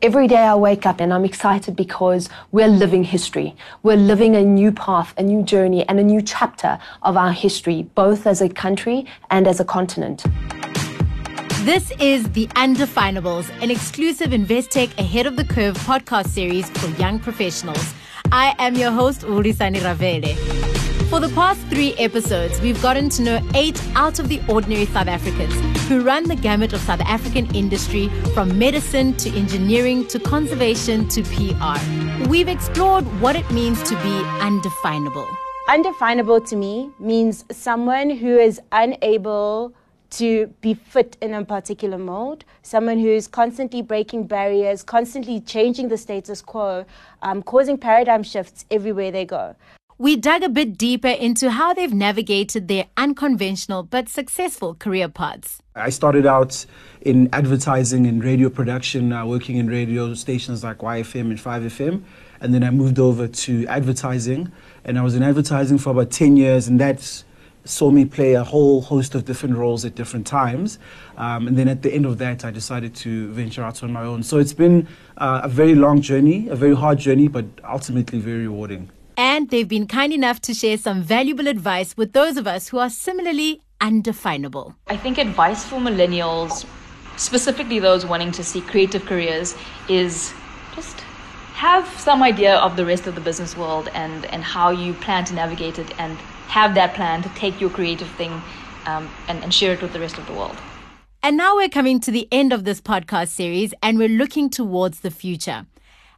Every day I wake up and I'm excited because we're living history. We're living a new path, a new journey, and a new chapter of our history, both as a country and as a continent. This is The Undefinables, an exclusive Investec Ahead of the Curve podcast series for young professionals. I am your host, Urisani Ravele. For the past three episodes, we've gotten to know eight out of the ordinary South Africans who run the gamut of South African industry from medicine to engineering to conservation to PR. We've explored what it means to be undefinable. Undefinable to me means someone who is unable to be fit in a particular mold, someone who's constantly breaking barriers, constantly changing the status quo, um, causing paradigm shifts everywhere they go we dug a bit deeper into how they've navigated their unconventional but successful career paths. I started out in advertising and radio production, uh, working in radio stations like YFM and 5FM. And then I moved over to advertising. And I was in advertising for about 10 years, and that saw me play a whole host of different roles at different times. Um, and then at the end of that, I decided to venture out on my own. So it's been uh, a very long journey, a very hard journey, but ultimately very rewarding and they've been kind enough to share some valuable advice with those of us who are similarly undefinable. I think advice for millennials, specifically those wanting to seek creative careers, is just have some idea of the rest of the business world and, and how you plan to navigate it and have that plan to take your creative thing um, and, and share it with the rest of the world. And now we're coming to the end of this podcast series and we're looking towards the future.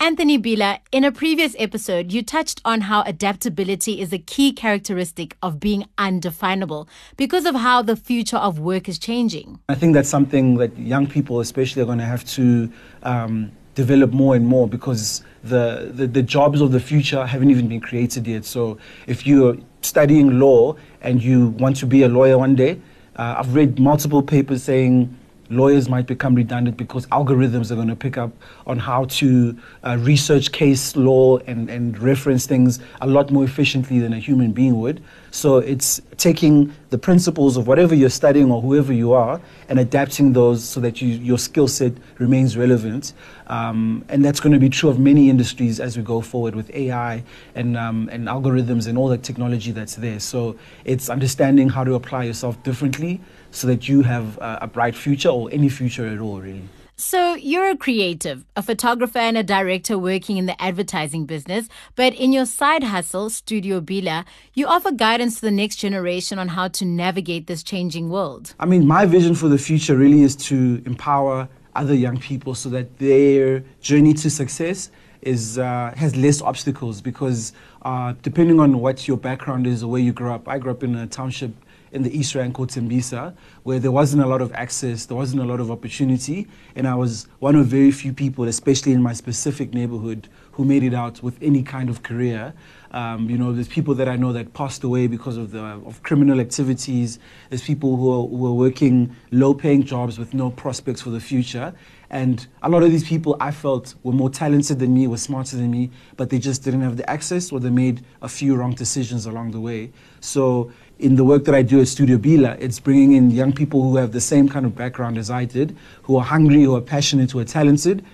Anthony Bila, in a previous episode, you touched on how adaptability is a key characteristic of being undefinable because of how the future of work is changing. I think that's something that young people, especially, are going to have to um, develop more and more because the, the, the jobs of the future haven't even been created yet. So if you're studying law and you want to be a lawyer one day, uh, I've read multiple papers saying lawyers might become redundant because algorithms are going to pick up on how to uh, research case law and, and reference things a lot more efficiently than a human being would. So it's taking the principles of whatever you're studying or whoever you are and adapting those so that you, your skill set remains relevant. Um, and that's going to be true of many industries as we go forward with AI and, um, and algorithms and all the technology that's there. So it's understanding how to apply yourself differently so that you have a, a bright future or any future at all, really. So, you're a creative, a photographer, and a director working in the advertising business. But in your side hustle, Studio Bila, you offer guidance to the next generation on how to navigate this changing world. I mean, my vision for the future really is to empower other young people so that their journey to success is uh, has less obstacles because uh, depending on what your background is or where you grew up, I grew up in a township in the East Rand called Tembisa, where there wasn't a lot of access, there wasn't a lot of opportunity, and I was one of very few people, especially in my specific neighborhood, who made it out with any kind of career. Um, you know, there's people that I know that passed away because of the of criminal activities. There's people who are, who are working low-paying jobs with no prospects for the future. And a lot of these people I felt were more talented than me, were smarter than me, but they just didn't have the access or they made a few wrong decisions along the way. So in the work that I do at Studio Bila, it's bringing in young people who have the same kind of background as I did, who are hungry, who are passionate, who are talented,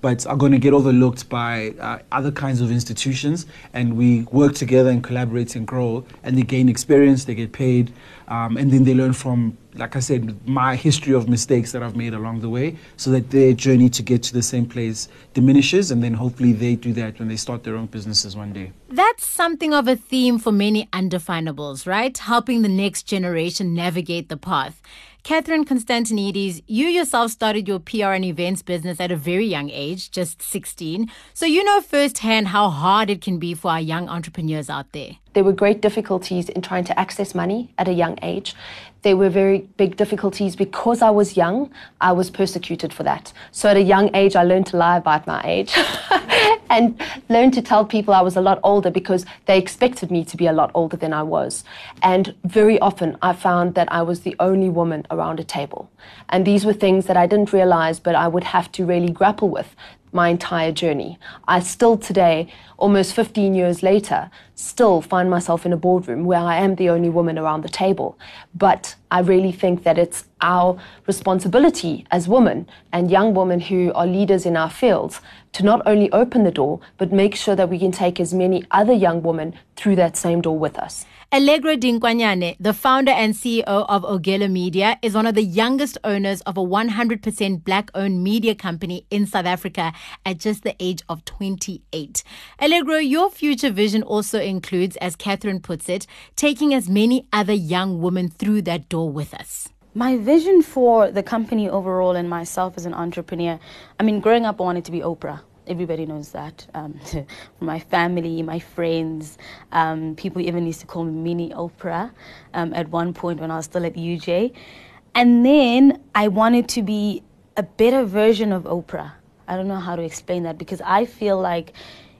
but are going to get overlooked by uh, other kinds of institutions. And we work together and collaborate and grow, and they gain experience, they get paid, um, and then they learn from, like I said, my history of mistakes that I've made along the way, so that their journey to get to the same place diminishes, and then hopefully they do that when they start their own businesses one day. That's something of a theme for many undefinables, right? Helping the next generation navigate the path. Catherine Constantinides, you yourself started your PR and events business at a very young age, just 16. So you know firsthand how hard it can be for our young entrepreneurs out there. There were great difficulties in trying to access money at a young age. There were very big difficulties because I was young, I was persecuted for that. So at a young age, I learned to lie about my age and learned to tell people I was a lot older because they expected me to be a lot older than I was. And very often I found that I was the only woman around a table. And these were things that I didn't realize, but I would have to really grapple with my entire journey. I still today, almost 15 years later, still find myself in a boardroom where I am the only woman around the table. But I really think that it's our responsibility as women and young women who are leaders in our fields to not only open the door, but make sure that we can take as many other young women through that same door with us. Allegro Dinkwanyane, the founder and CEO of Ogela Media, is one of the youngest owners of a 100% black owned media company in South Africa at just the age of 28. Allegro, your future vision also includes, as Catherine puts it, taking as many other young women through that door with us. My vision for the company overall and myself as an entrepreneur, I mean, growing up, I wanted to be Oprah. Everybody knows that. Um, my family, my friends, um, people even used to call me Mini Oprah um, at one point when I was still at UJ. And then I wanted to be a better version of Oprah. I don't know how to explain that because I feel like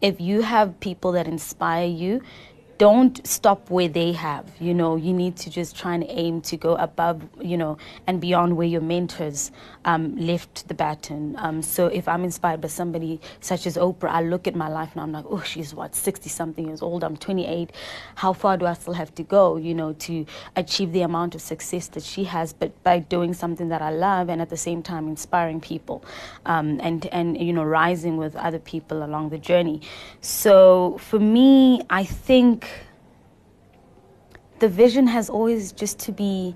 if you have people that inspire you, don't stop where they have. You know, you need to just try and aim to go above, you know, and beyond where your mentors um, left the baton. Um, so if I'm inspired by somebody such as Oprah, I look at my life and I'm like, oh, she's what, 60 something years old. I'm 28. How far do I still have to go, you know, to achieve the amount of success that she has, but by doing something that I love and at the same time inspiring people um, and, and, you know, rising with other people along the journey. So for me, I think the vision has always just to be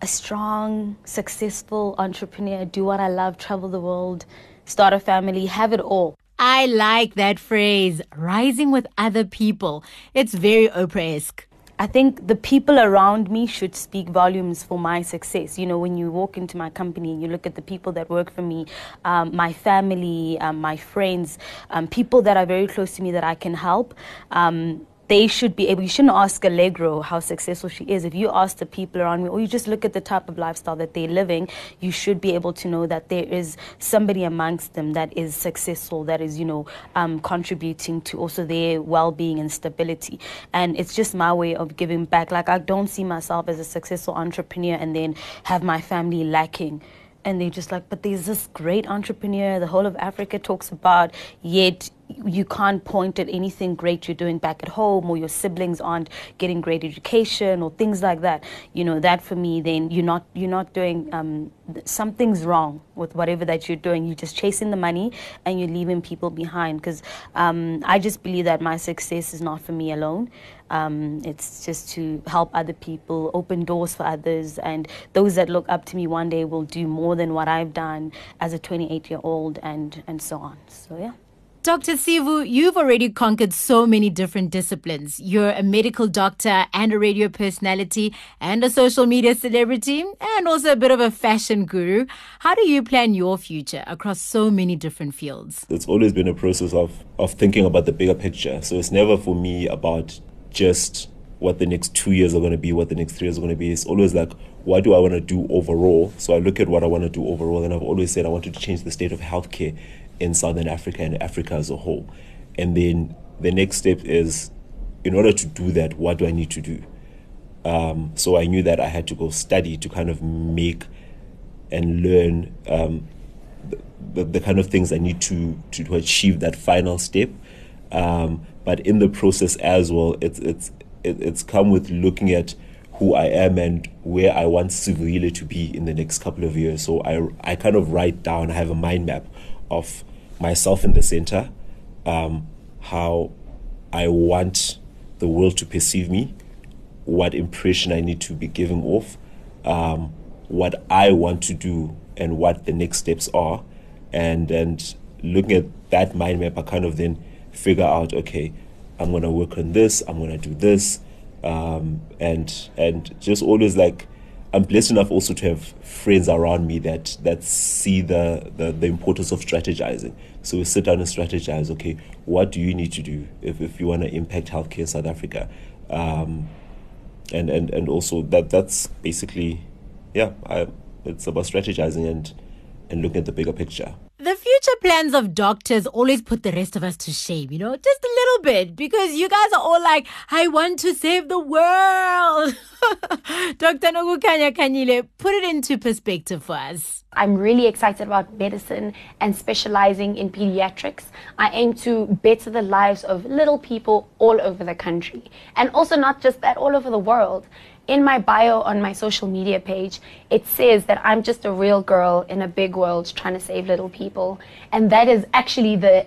a strong, successful entrepreneur, do what I love, travel the world, start a family, have it all. I like that phrase, rising with other people. It's very Oprah esque. I think the people around me should speak volumes for my success. You know, when you walk into my company and you look at the people that work for me, um, my family, um, my friends, um, people that are very close to me that I can help. They should be able, you shouldn't ask Allegro how successful she is. If you ask the people around me, or you just look at the type of lifestyle that they're living, you should be able to know that there is somebody amongst them that is successful, that is, you know, um, contributing to also their well being and stability. And it's just my way of giving back. Like, I don't see myself as a successful entrepreneur and then have my family lacking and they're just like, but there's this great entrepreneur the whole of Africa talks about, yet you can't point at anything great you're doing back at home or your siblings aren't getting great education or things like that. You know that for me then you're not you're not doing um, something's wrong with whatever that you're doing. You're just chasing the money and you're leaving people behind. Because um, i just believe that my success is not for me alone. Um, it's just to help other people open doors for others and those that look up to me one day will do more than what i've done as a 28 year old and and so on. So yeah Dr. Sivu, you've already conquered so many different disciplines. You're a medical doctor and a radio personality and a social media celebrity and also a bit of a fashion guru. How do you plan your future across so many different fields? It's always been a process of, of thinking about the bigger picture. So it's never for me about just what the next two years are going to be, what the next three years are going to be. It's always like, what do I want to do overall? So I look at what I want to do overall, and I've always said I wanted to change the state of healthcare in Southern Africa and Africa as a whole. And then the next step is, in order to do that, what do I need to do? Um, so I knew that I had to go study to kind of make and learn um, the, the, the, kind of things I need to, to, to achieve that final step. Um, but in the process as well, it's, it's, it, it's come with looking at who I am and where I want Sivuyile to be in the next couple of years. So I, I kind of write down, I have a mind map of myself in the center, um, how I want the world to perceive me, what impression I need to be giving off, um, what I want to do, and what the next steps are. And and looking at that mind map, I kind of then figure out, okay, I'm gonna work on this, I'm gonna do this, um, and and just always like I'm blessed enough also to have friends around me that that see the, the, the importance of strategizing. So we sit down and strategize. Okay, what do you need to do if, if you want to impact healthcare in South Africa? Um, and and and also that that's basically, yeah, I, it's about strategizing and and looking at the bigger picture. The future plans of doctors always put the rest of us to shame, you know, just a little because you guys are all like, I want to save the world. Dr. Nokukhanya Khanyile, put it into perspective for us. I'm really excited about medicine and specializing in pediatrics. I aim to better the lives of little people all over the country. And also, not just that, all over the world. In my bio on my social media page, it says that I'm just a real girl in a big world trying to save little people. And that is actually the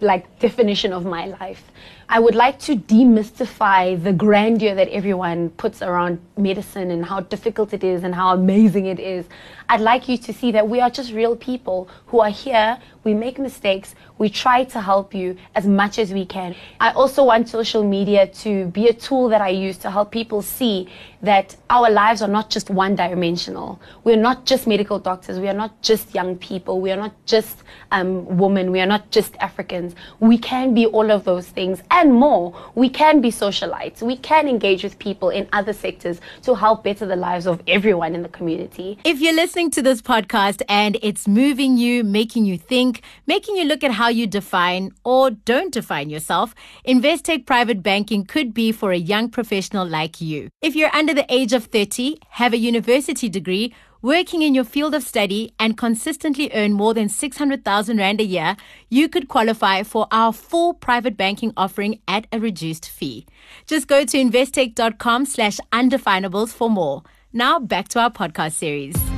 like definition of my life. I would like to demystify the grandeur that everyone puts around medicine and how difficult it is and how amazing it is. I'd like you to see that we are just real people who are here, we make mistakes, we try to help you as much as we can. I also want social media to be a tool that I use to help people see that our lives are not just one dimensional. We're not just medical doctors, we are not just young people, we are not just um, women, we are not just Africans. We can be all of those things and more. We can be socialites, we can engage with people in other sectors to help better the lives of everyone in the community. If you're listening to this podcast and it's moving you, making you think, making you look at how you define or don't define yourself, Investec Private Banking could be for a young professional like you. If you're under the age of 30, have a university degree, working in your field of study and consistently earn more than 600,000 Rand a year, you could qualify for our full private banking offering at a reduced fee. Just go to investec.com slash undefinables for more. Now back to our podcast series.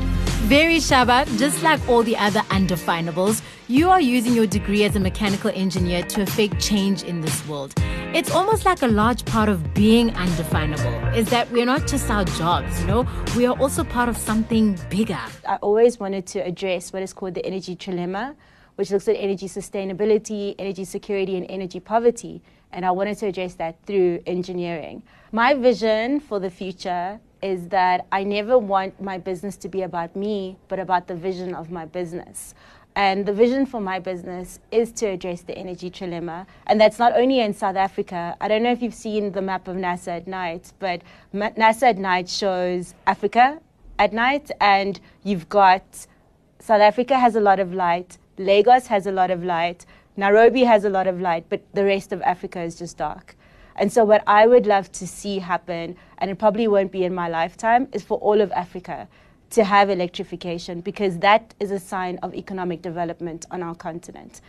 Vere Shaba, just like all the other undefinables, you are using your degree as a mechanical engineer to affect change in this world. It's almost like a large part of being undefinable is that we're not just our jobs, you know, we are also part of something bigger. I always wanted to address what is called the energy trilemma, which looks at energy sustainability, energy security, and energy poverty. And I wanted to address that through engineering. My vision for the future is that I never want my business to be about me, but about the vision of my business. And the vision for my business is to address the energy trilemma. And that's not only in South Africa. I don't know if you've seen the map of NASA at night, but NASA at night shows Africa at night, and you've got South Africa has a lot of light, Lagos has a lot of light, Nairobi has a lot of light, but the rest of Africa is just dark. And so, what I would love to see happen, and it probably won't be in my lifetime, is for all of Africa to have electrification because that is a sign of economic development on our continent.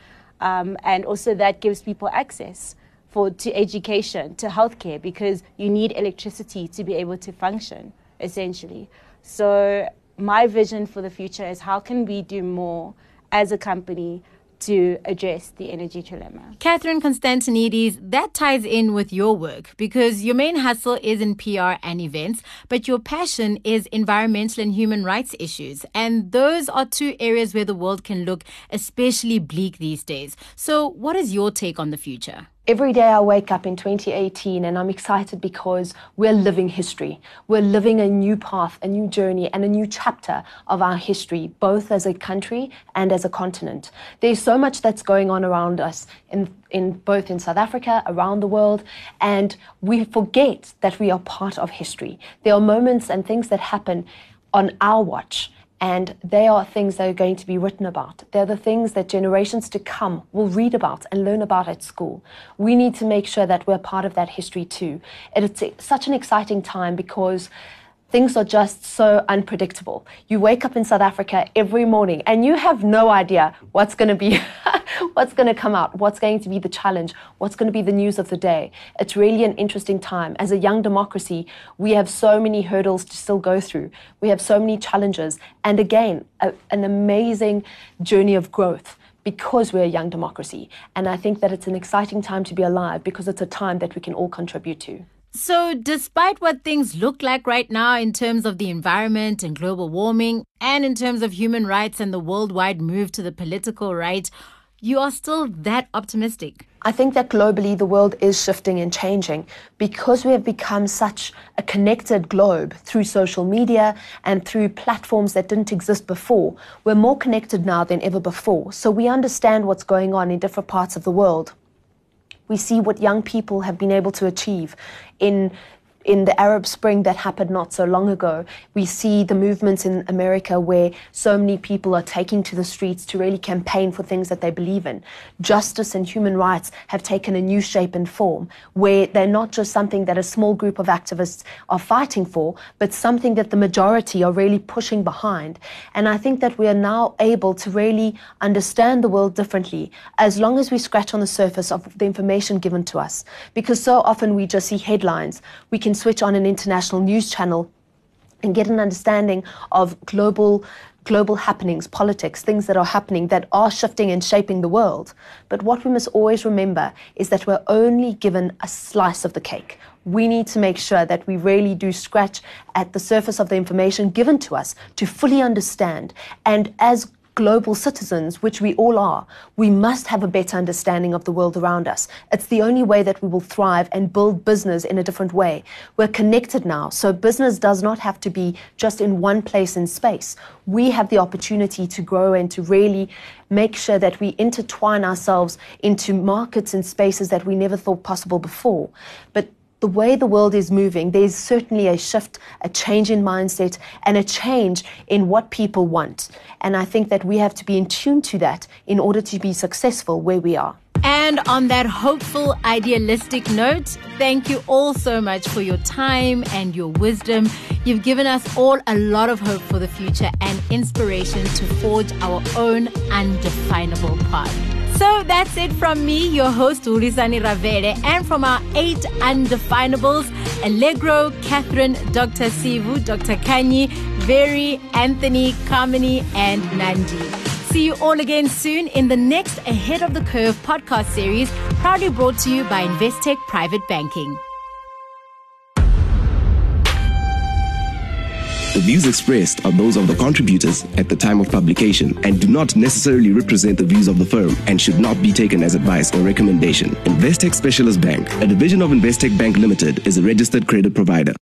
Um, and also, that gives people access for, to education, to healthcare, because you need electricity to be able to function, essentially. So, my vision for the future is how can we do more as a company to address the energy dilemma. Catherine Constantinides, that ties in with your work because your main hustle is in PR and events, but your passion is environmental and human rights issues. And those are two areas where the world can look especially bleak these days. So, what is your take on the future? Every day I wake up in 2018 and I'm excited because we're living history. We're living a new path, a new journey, and a new chapter of our history, both as a country and as a continent. There's so much that's going on around us in, in both in South Africa, around the world, and we forget that we are part of history. There are moments and things that happen on our watch and they are things that are going to be written about. They're the things that generations to come will read about and learn about at school. We need to make sure that we're part of that history too. It's such an exciting time because things are just so unpredictable. You wake up in South Africa every morning and you have no idea what's going to be what's going to come out, what's going to be the challenge, what's going to be the news of the day. It's really an interesting time. As a young democracy, we have so many hurdles to still go through. We have so many challenges and again, a, an amazing journey of growth because we're a young democracy. And I think that it's an exciting time to be alive because it's a time that we can all contribute to. So, despite what things look like right now in terms of the environment and global warming, and in terms of human rights and the worldwide move to the political right, you are still that optimistic. I think that globally the world is shifting and changing because we have become such a connected globe through social media and through platforms that didn't exist before. We're more connected now than ever before. So we understand what's going on in different parts of the world we see what young people have been able to achieve in in the Arab Spring that happened not so long ago, we see the movements in America where so many people are taking to the streets to really campaign for things that they believe in. Justice and human rights have taken a new shape and form where they're not just something that a small group of activists are fighting for, but something that the majority are really pushing behind. And I think that we are now able to really understand the world differently as long as we scratch on the surface of the information given to us. Because so often we just see headlines. We can switch on an international news channel and get an understanding of global global happenings, politics, things that are happening that are shifting and shaping the world. But what we must always remember is that we're only given a slice of the cake. We need to make sure that we really do scratch at the surface of the information given to us to fully understand. And as global citizens, which we all are, we must have a better understanding of the world around us. It's the only way that we will thrive and build business in a different way. We're connected now, so business does not have to be just in one place in space. We have the opportunity to grow and to really make sure that we intertwine ourselves into markets and spaces that we never thought possible before. But the way the world is moving, there's certainly a shift, a change in mindset, and a change in what people want. And I think that we have to be in tune to that in order to be successful where we are. And on that hopeful, idealistic note, thank you all so much for your time and your wisdom. You've given us all a lot of hope for the future and inspiration to forge our own undefinable path. So that's it from me, your host Ulisani Ravele, and from our eight undefinables Allegro, Catherine, Dr. Sivu, Dr. Kanyi, Vere, Anthony, Kamini, and Nandi. See you all again soon in the next Ahead of the Curve podcast series, proudly brought to you by Investec Private Banking. The views expressed are those of the contributors at the time of publication and do not necessarily represent the views of the firm and should not be taken as advice or recommendation. Investec Specialist Bank, a division of Investec Bank Limited, is a registered credit provider.